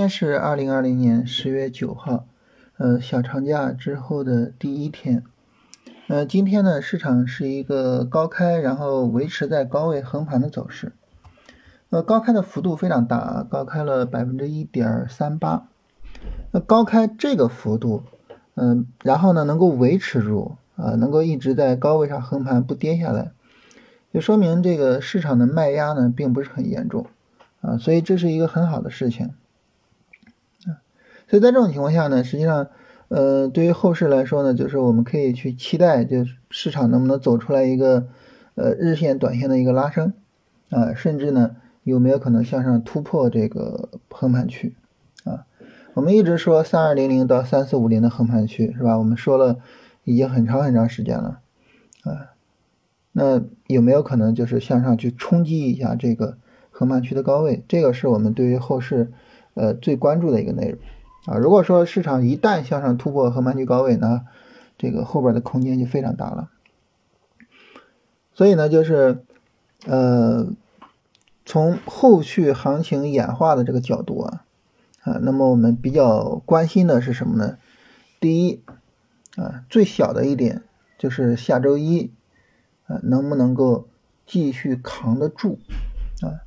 今天是二零二零年十月九号，呃，小长假之后的第一天。呃，今天呢，市场是一个高开，然后维持在高位横盘的走势。呃，高开的幅度非常大啊，高开了百分之一点三八。那高开这个幅度，嗯，然后呢，能够维持住啊，能够一直在高位上横盘不跌下来，就说明这个市场的卖压呢，并不是很严重。啊，所以这是一个很好的事情，所以在这种情况下呢，实际上，呃，对于后市来说呢，就是我们可以去期待，就是市场能不能走出来一个，呃，日线、短线的一个拉升，啊，甚至呢，有没有可能向上突破这个横盘区，啊，我们一直说三二零零到三四五零的横盘区是吧？我们说了已经很长很长时间了，啊，那有没有可能就是向上去冲击一下这个？横盘区的高位，这个是我们对于后市，呃最关注的一个内容啊。如果说市场一旦向上突破横盘区高位，呢这个后边的空间就非常大了。所以呢，就是呃从后续行情演化的这个角度啊啊，那么我们比较关心的是什么呢？第一啊，最小的一点就是下周一啊能不能够继续扛得住啊？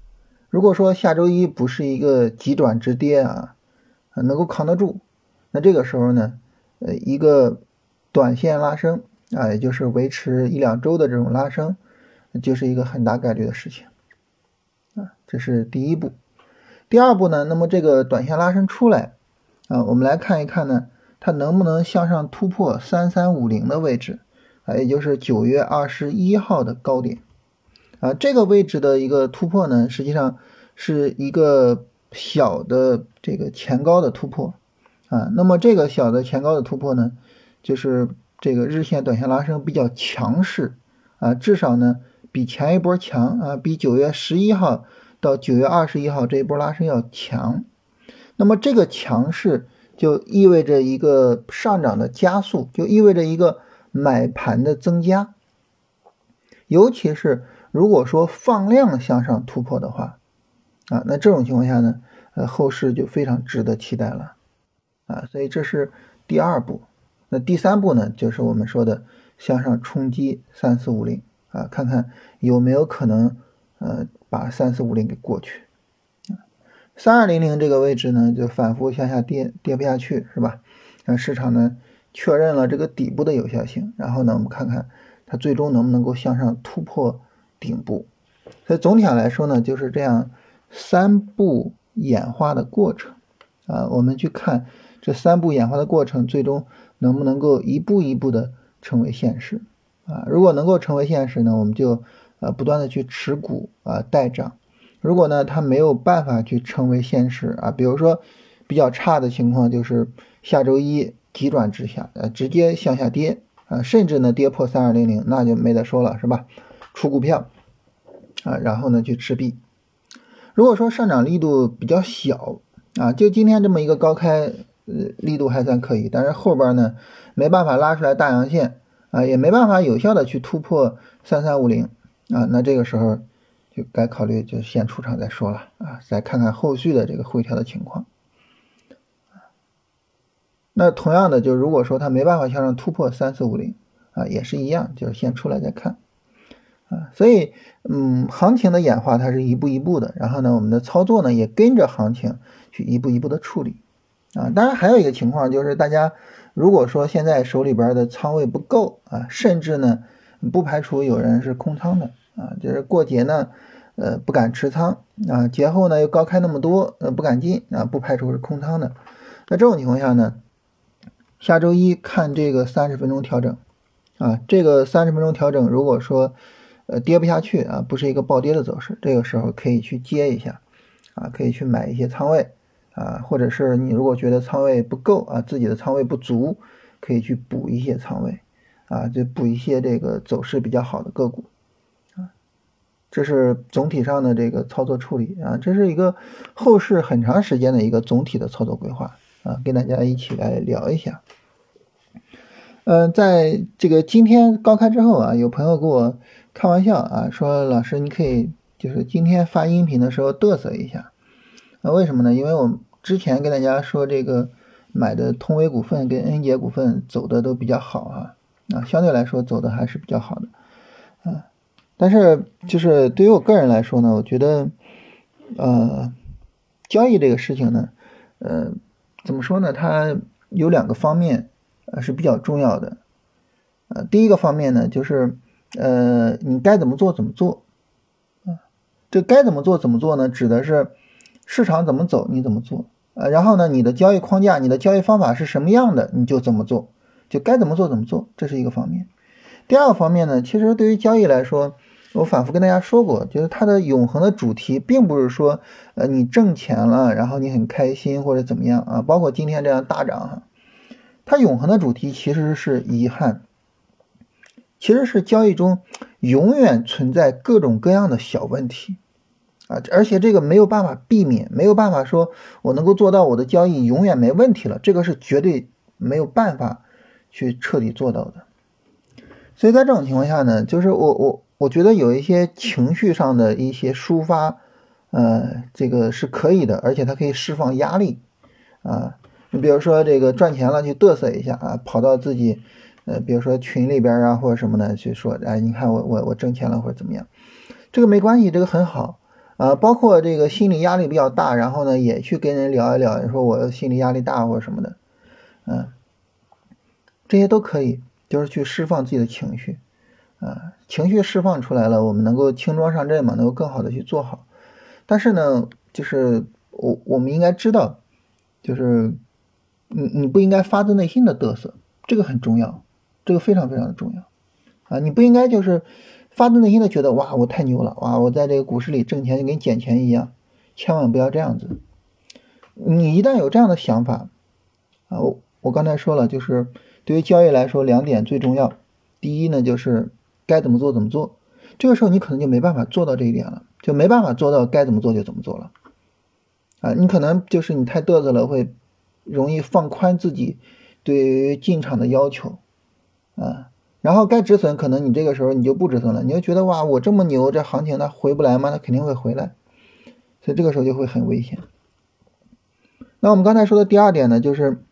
如果说下周一不是一个急转直跌啊，能够扛得住，那这个时候呢，呃，一个短线拉升啊，也就是维持一两周的这种拉升，就是一个很大概率的事情啊，这是第一步。第二步呢，那么这个短线拉升出来啊，我们来看一看呢，它能不能向上突破三三五零的位置啊，也就是九月二十一号的高点。啊，这个位置的一个突破呢，实际上是一个小的这个前高的突破啊。那么这个小的前高的突破呢，就是这个日线、短线拉升比较强势啊，至少呢比前一波强啊，比九月十一号到九月二十一号这一波拉升要强。那么这个强势就意味着一个上涨的加速，就意味着一个买盘的增加，尤其是。如果说放量向上突破的话，啊，那这种情况下呢，呃，后市就非常值得期待了，啊，所以这是第二步。那第三步呢，就是我们说的向上冲击三四五零，啊，看看有没有可能，呃，把三四五零给过去。三二零零这个位置呢，就反复向下跌，跌不下去，是吧？那市场呢，确认了这个底部的有效性，然后呢，我们看看它最终能不能够向上突破。顶部，所以总体上来说呢，就是这样三步演化的过程啊。我们去看这三步演化的过程，最终能不能够一步一步的成为现实啊？如果能够成为现实呢，我们就呃不断的去持股啊待涨。如果呢它没有办法去成为现实啊，比如说比较差的情况就是下周一急转直下，呃直接向下跌啊，甚至呢跌破三二零零，那就没得说了，是吧？出股票，啊，然后呢去持币。如果说上涨力度比较小，啊，就今天这么一个高开，呃，力度还算可以，但是后边呢没办法拉出来大阳线，啊，也没办法有效的去突破三三五零，啊，那这个时候就该考虑就先出场再说了，啊，再看看后续的这个回调的情况。那同样的，就如果说它没办法向上突破三四五零，啊，也是一样，就是先出来再看。啊所以，嗯，行情的演化它是一步一步的，然后呢，我们的操作呢也跟着行情去一步一步的处理，啊，当然还有一个情况就是，大家如果说现在手里边的仓位不够啊，甚至呢不排除有人是空仓的啊，就是过节呢，呃，不敢持仓啊，节后呢又高开那么多，呃，不敢进啊，不排除是空仓的。那这种情况下呢，下周一看这个三十分钟调整，啊，这个三十分钟调整，如果说呃，跌不下去啊，不是一个暴跌的走势，这个时候可以去接一下，啊，可以去买一些仓位，啊，或者是你如果觉得仓位不够啊，自己的仓位不足，可以去补一些仓位，啊，就补一些这个走势比较好的个股，啊，这是总体上的这个操作处理啊，这是一个后市很长时间的一个总体的操作规划啊，跟大家一起来聊一下。嗯，在这个今天高开之后啊，有朋友给我。开玩笑啊，说老师，你可以就是今天发音频的时候嘚瑟一下，那为什么呢？因为我之前跟大家说这个买的通威股份跟恩捷股份走的都比较好啊，啊，相对来说走的还是比较好的，啊，但是就是对于我个人来说呢，我觉得，呃，交易这个事情呢，呃，怎么说呢？它有两个方面，呃，是比较重要的，呃，第一个方面呢，就是呃，你该怎么做怎么做，啊，这该怎么做怎么做呢？指的是。市场怎么走，你怎么做？呃，然后呢，你的交易框架、你的交易方法是什么样的，你就怎么做，就该怎么做怎么做，这是一个方面。第二个方面呢，其实对于交易来说，我反复跟大家说过，就是它的永恒的主题，并不是说，呃，你挣钱了，然后你很开心或者怎么样啊，包括今天这样大涨哈，它永恒的主题其实是遗憾，其实是交易中永远存在各种各样的小问题。啊，而且这个没有办法避免，没有办法说我能够做到我的交易永远没问题了，这个是绝对没有办法去彻底做到的。所以在这种情况下呢，就是我我我觉得有一些情绪上的一些抒发，呃，这个是可以的，而且它可以释放压力啊。你比如说这个赚钱了去嘚瑟一下啊，跑到自己呃，比如说群里边啊或者什么的去说，哎，你看我我我挣钱了或者怎么样，这个没关系，这个很好。啊，包括这个心理压力比较大，然后呢，也去跟人聊一聊，说我心理压力大或者什么的，嗯，这些都可以，就是去释放自己的情绪，啊，情绪释放出来了，我们能够轻装上阵嘛，能够更好的去做好。但是呢，就是我我们应该知道，就是你你不应该发自内心的嘚瑟，这个很重要，这个非常非常的重要，啊，你不应该就是。发自内心的觉得哇，我太牛了哇！我在这个股市里挣钱就跟捡钱一样，千万不要这样子。你一旦有这样的想法啊，我我刚才说了，就是对于交易来说，两点最重要。第一呢，就是该怎么做怎么做。这个时候你可能就没办法做到这一点了，就没办法做到该怎么做就怎么做了啊。你可能就是你太嘚瑟了，会容易放宽自己对于进场的要求啊。然后该止损，可能你这个时候你就不止损了，你就觉得哇，我这么牛，这行情它回不来吗？它肯定会回来，所以这个时候就会很危险。那我们刚才说的第二点呢，就是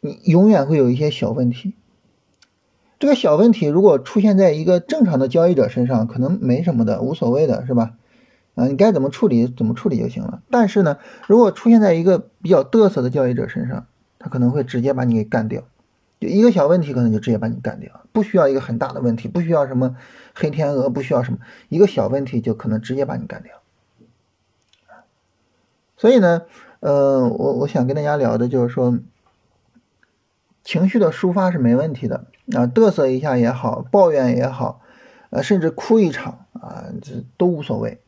你永远会有一些小问题。这个小问题如果出现在一个正常的交易者身上，可能没什么的，无所谓的是吧？啊，你该怎么处理怎么处理就行了。但是呢，如果出现在一个比较嘚瑟的交易者身上，他可能会直接把你给干掉。就一个小问题，可能就直接把你干掉，不需要一个很大的问题，不需要什么黑天鹅，不需要什么，一个小问题就可能直接把你干掉。所以呢，呃，我我想跟大家聊的就是说，情绪的抒发是没问题的啊，嘚瑟一下也好，抱怨也好，呃，甚至哭一场啊，这都无所谓。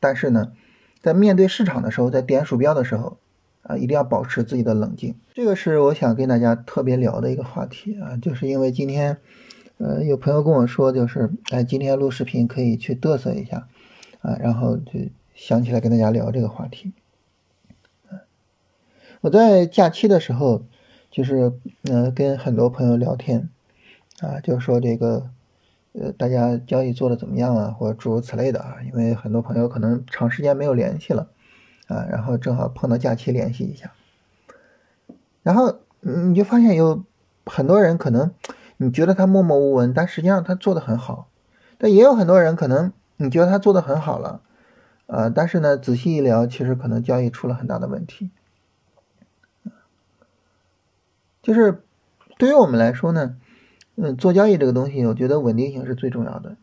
但是呢，在面对市场的时候，在点鼠标的时候。啊，一定要保持自己的冷静，这个是我想跟大家特别聊的一个话题啊，就是因为今天，呃，有朋友跟我说，就是哎，今天录视频可以去嘚瑟一下，啊，然后就想起来跟大家聊这个话题。我在假期的时候，就是呃跟很多朋友聊天，啊，就说这个，呃，大家交易做的怎么样啊，或诸如此类的啊，因为很多朋友可能长时间没有联系了。啊，然后正好碰到假期联系一下，然后你就发现有很多人可能你觉得他默默无闻，但实际上他做的很好，但也有很多人可能你觉得他做的很好了，呃，但是呢仔细一聊，其实可能交易出了很大的问题。就是对于我们来说呢，嗯，做交易这个东西，我觉得稳定性是最重要的，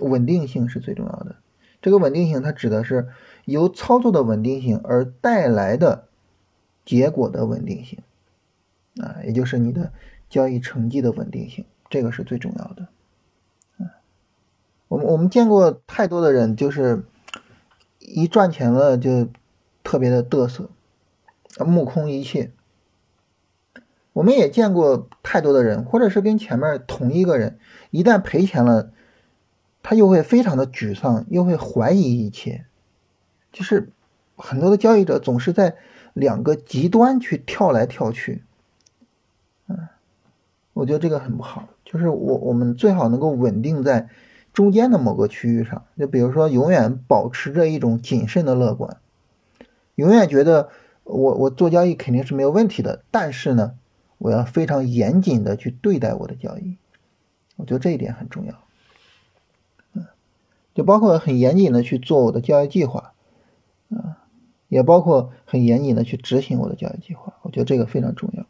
稳定性是最重要的。这个稳定性它指的是。由操作的稳定性而带来的结果的稳定性，啊，也就是你的交易成绩的稳定性，这个是最重要的。啊，我们我们见过太多的人，就是一赚钱了就特别的嘚瑟，目空一切。我们也见过太多的人，或者是跟前面同一个人，一旦赔钱了，他又会非常的沮丧，又会怀疑一切。就是很多的交易者总是在两个极端去跳来跳去，嗯，我觉得这个很不好。就是我我们最好能够稳定在中间的某个区域上，就比如说永远保持着一种谨慎的乐观，永远觉得我我做交易肯定是没有问题的，但是呢，我要非常严谨的去对待我的交易，我觉得这一点很重要。嗯，就包括很严谨的去做我的交易计划，啊，也包括很严谨的去执行我的交易计划，我觉得这个非常重要。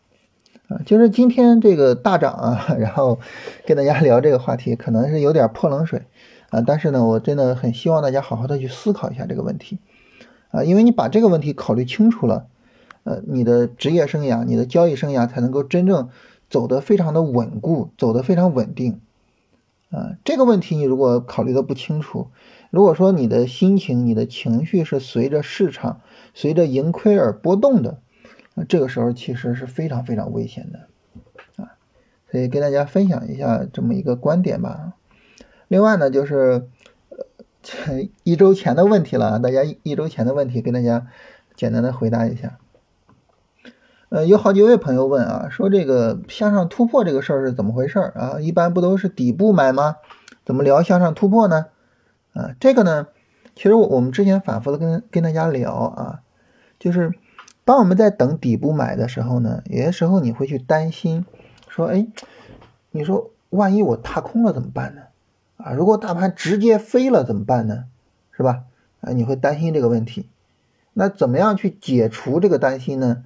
啊，就是今天这个大涨啊，然后跟大家聊这个话题，可能是有点泼冷水啊，但是呢，我真的很希望大家好好的去思考一下这个问题啊，因为你把这个问题考虑清楚了，呃，你的职业生涯、你的交易生涯才能够真正走得非常的稳固，走得非常稳定啊。这个问题你如果考虑的不清楚，如果说你的心情、你的情绪是随着市场、随着盈亏而波动的。那这个时候其实是非常非常危险的啊，所以跟大家分享一下这么一个观点吧。另外呢，就是呃一周前的问题了，大家一周前的问题跟大家简单的回答一下。呃，有好几位朋友问啊，说这个向上突破这个事儿是怎么回事儿啊？一般不都是底部买吗？怎么聊向上突破呢？啊，这个呢，其实我我们之前反复的跟跟大家聊啊，就是。当我们在等底部买的时候呢，有些时候你会去担心，说，哎，你说万一我踏空了怎么办呢？啊，如果大盘直接飞了怎么办呢？是吧？啊，你会担心这个问题。那怎么样去解除这个担心呢？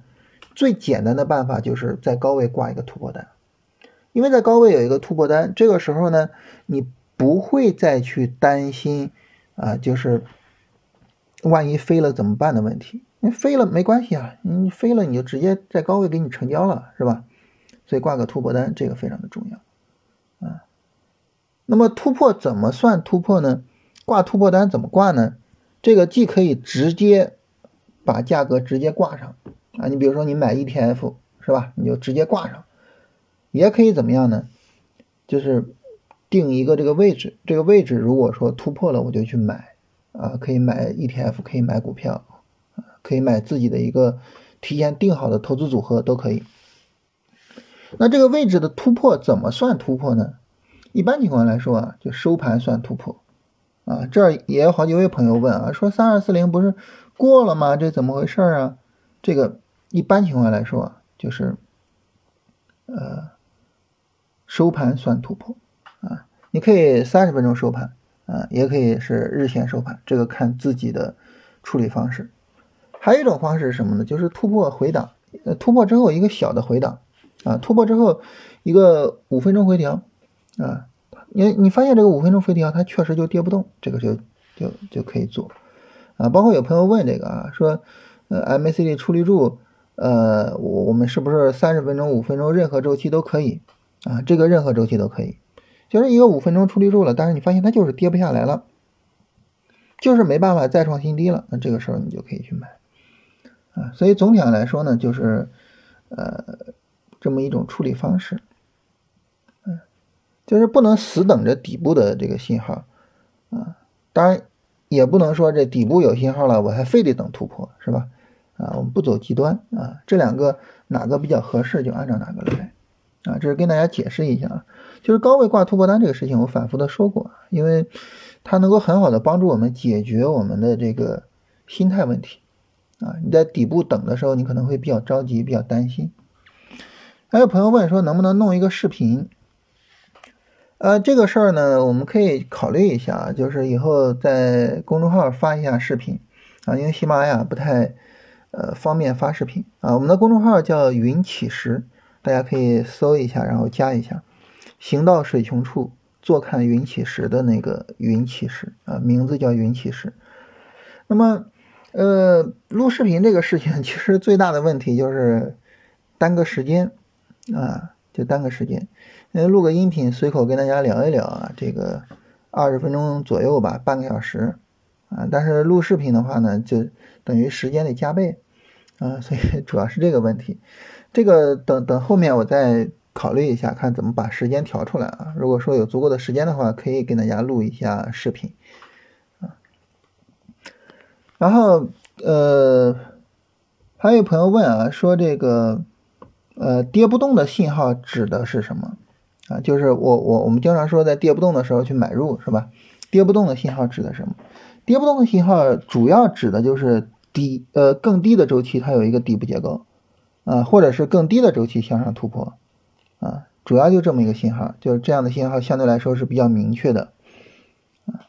最简单的办法就是在高位挂一个突破单，因为在高位有一个突破单，这个时候呢，你不会再去担心啊，就是万一飞了怎么办的问题。你飞了没关系啊，你飞了你就直接在高位给你成交了，是吧？所以挂个突破单，这个非常的重要啊。那么突破怎么算突破呢？挂突破单怎么挂呢？这个既可以直接把价格直接挂上啊，你比如说你买 ETF 是吧？你就直接挂上，也可以怎么样呢？就是定一个这个位置，这个位置如果说突破了，我就去买啊，可以买 ETF，可以买股票。可以买自己的一个提前定好的投资组合都可以。那这个位置的突破怎么算突破呢？一般情况来说啊，就收盘算突破啊。这儿也有好几位朋友问啊，说三二四零不是过了吗？这怎么回事啊？这个一般情况来说啊，就是呃收盘算突破。你可以三十分钟收盘啊，也可以是日线收盘，这个看自己的处理方式。还有一种方式是什么呢？就是突破回档，突破之后一个小的回档，啊，突破之后一个五分钟回调，啊，你你发现这个五分钟回调它确实就跌不动，这个就就就可以做，啊，包括有朋友问这个啊，说，呃，MACD 出力柱，呃，我我们是不是三十分钟、五分钟任何周期都可以？啊，这个任何周期都可以，就是一个五分钟出力柱了，但是你发现它就是跌不下来了，就是没办法再创新低了，那这个时候你就可以去买。啊，所以总体上来说呢，就是，呃，这么一种处理方式，嗯，就是不能死等着底部的这个信号，啊，当然也不能说这底部有信号了，我还非得等突破，是吧？啊，我们不走极端啊，这两个哪个比较合适就按照哪个来，啊，这是跟大家解释一下啊，就是高位挂突破单这个事情，我反复的说过，因为它能够很好的帮助我们解决我们的这个心态问题。啊，你在底部等的时候，你可能会比较着急，比较担心。还有朋友问说，能不能弄一个视频？呃，这个事儿呢，我们可以考虑一下，就是以后在公众号发一下视频啊，因为喜马拉雅不太呃方便发视频啊。我们的公众号叫云起时，大家可以搜一下，然后加一下。行到水穷处，坐看云起时的那个云起时啊，名字叫云起时。那么。呃，录视频这个事情，其实最大的问题就是耽搁时间啊，就耽搁时间。因为录个音频，随口跟大家聊一聊啊，这个二十分钟左右吧，半个小时啊。但是录视频的话呢，就等于时间得加倍啊，所以 主要是这个问题。这个等等后面我再考虑一下，看怎么把时间调出来啊。如果说有足够的时间的话，可以跟大家录一下视频啊。然后，呃，还有朋友问啊，说这个，呃，跌不动的信号指的是什么？啊，就是我我我们经常说在跌不动的时候去买入，是吧？跌不动的信号指的什么？跌不动的信号主要指的就是低呃更低的周期它有一个底部结构啊，或者是更低的周期向上突破啊，主要就这么一个信号，就是这样的信号相对来说是比较明确的啊。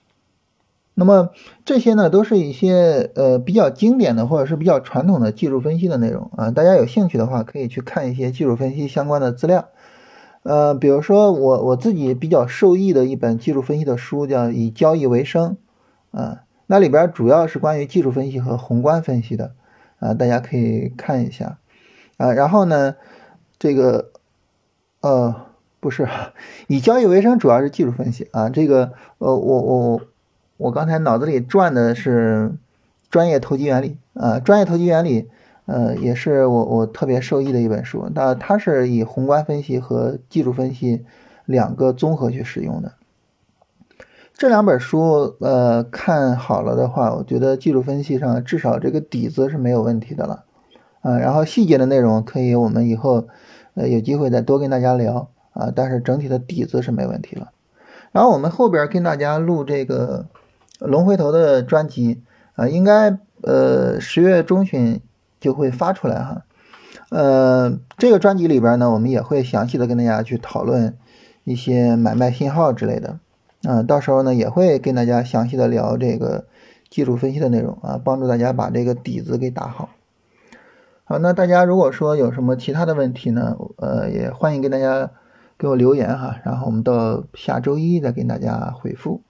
那么这些呢都是一些呃比较经典的或者是比较传统的技术分析的内容啊，大家有兴趣的话可以去看一些技术分析相关的资料。呃，比如说我我自己比较受益的一本技术分析的书叫《以交易为生》，啊，那里边主要是关于技术分析和宏观分析的，啊，大家可以看一下，啊，然后呢，这个，呃，不是，以交易为生主要是技术分析啊，这个，呃，我我我刚才脑子里转的是专业投机原理啊，专业投机原理。呃，也是我我特别受益的一本书，那它是以宏观分析和技术分析两个综合去使用的。这两本书，呃，看好了的话，我觉得技术分析上至少这个底子是没有问题的了，啊，然后细节的内容可以我们以后呃有机会再多跟大家聊啊，但是整体的底子是没问题了。然后我们后边跟大家录这个龙回头的专辑啊，应该呃十月中旬。就会发出来哈，呃，这个专辑里边呢，我们也会详细的跟大家去讨论一些买卖信号之类的，啊，到时候呢也会跟大家详细的聊这个技术分析的内容啊，帮助大家把这个底子给打好。好，那大家如果说有什么其他的问题呢，呃，也欢迎跟大家给我留言哈，然后我们到下周一再给大家回复。